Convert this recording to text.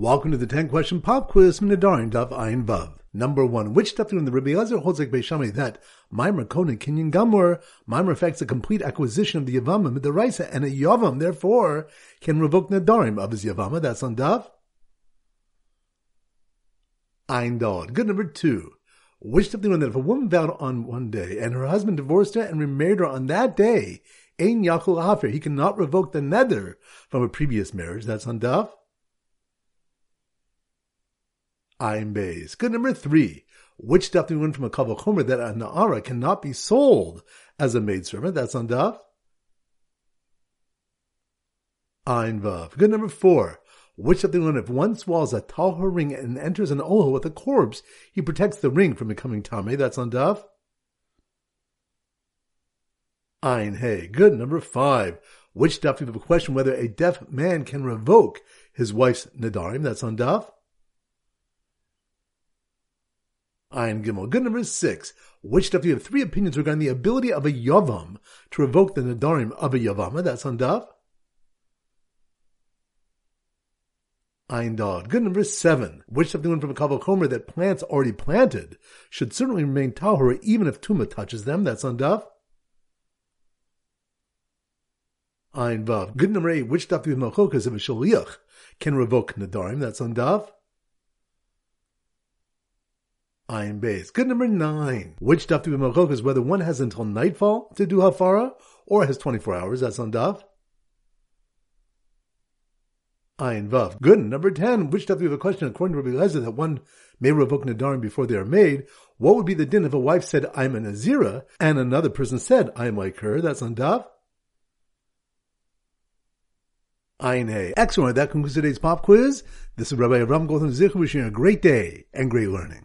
Welcome to the 10 question pop quiz from Nadarin Daf Ayin Vav. Number one, which stuff in the Rabbi Elazar holds like Beis Shammai that Maimer Konen Kinyan Gamur, Maimer affects a complete acquisition of the Yavama with the Raisa and a Yavam, therefore, can revoke Nadarim of his Yavama. That's on Daf. Ayin Dod. Good number two. Which stuff that if a woman vowed on one day and her husband divorced her and remarried her on that day, Ein Yachul Hafer, he cannot revoke the neder from a previous marriage. That's on Daf. Ayin Bays. Good number three. Which stuff do we learn from a Kal Vachomer that a Na'ara cannot be sold as a maidservant? That's on Daf. Ayin Vav. Good number four. Which stuff do we learn if one swallows a Tahor ring and enters an Ohel with a corpse, he protects the ring from becoming Tame? That's on Daf. Ayin Hey. Good number five. Which stuff do we have a question whether a deaf man can revoke his wife's Nadarim? That's on Daf. Ayin Gimel. Good number six. Which stuff do you have three opinions regarding the ability of a Yavam to revoke the Nadarim of a Yavama? That's on Daf. Ayin Dod. Good number seven. Which stuff learn from a Kal Vachomer that plants already planted should certainly remain Tahor even if Tuma touches them? That's on Daf. Ayin Vav. Good number eight. Which stuff do you have Machlokes of a Shaliach can revoke Nadarim? That's on Daf. Ayin Bays. Good number nine. Which daf do we machok is whether one has until nightfall to do hafara or has 24 hours. That's on daf. Ayin Vav. Good. Number 10. Which daf we have a question according to Rabbi Lezer that one may revoke nadarim before they are made? What would be the din if a wife said, I'm a Nazira, and another person said, I'm like her? That's on daf. Ayin Hey. Excellent. That concludes today's pop quiz. This is Rabbi Avram Gotham Zich wishing you a great day and great learning.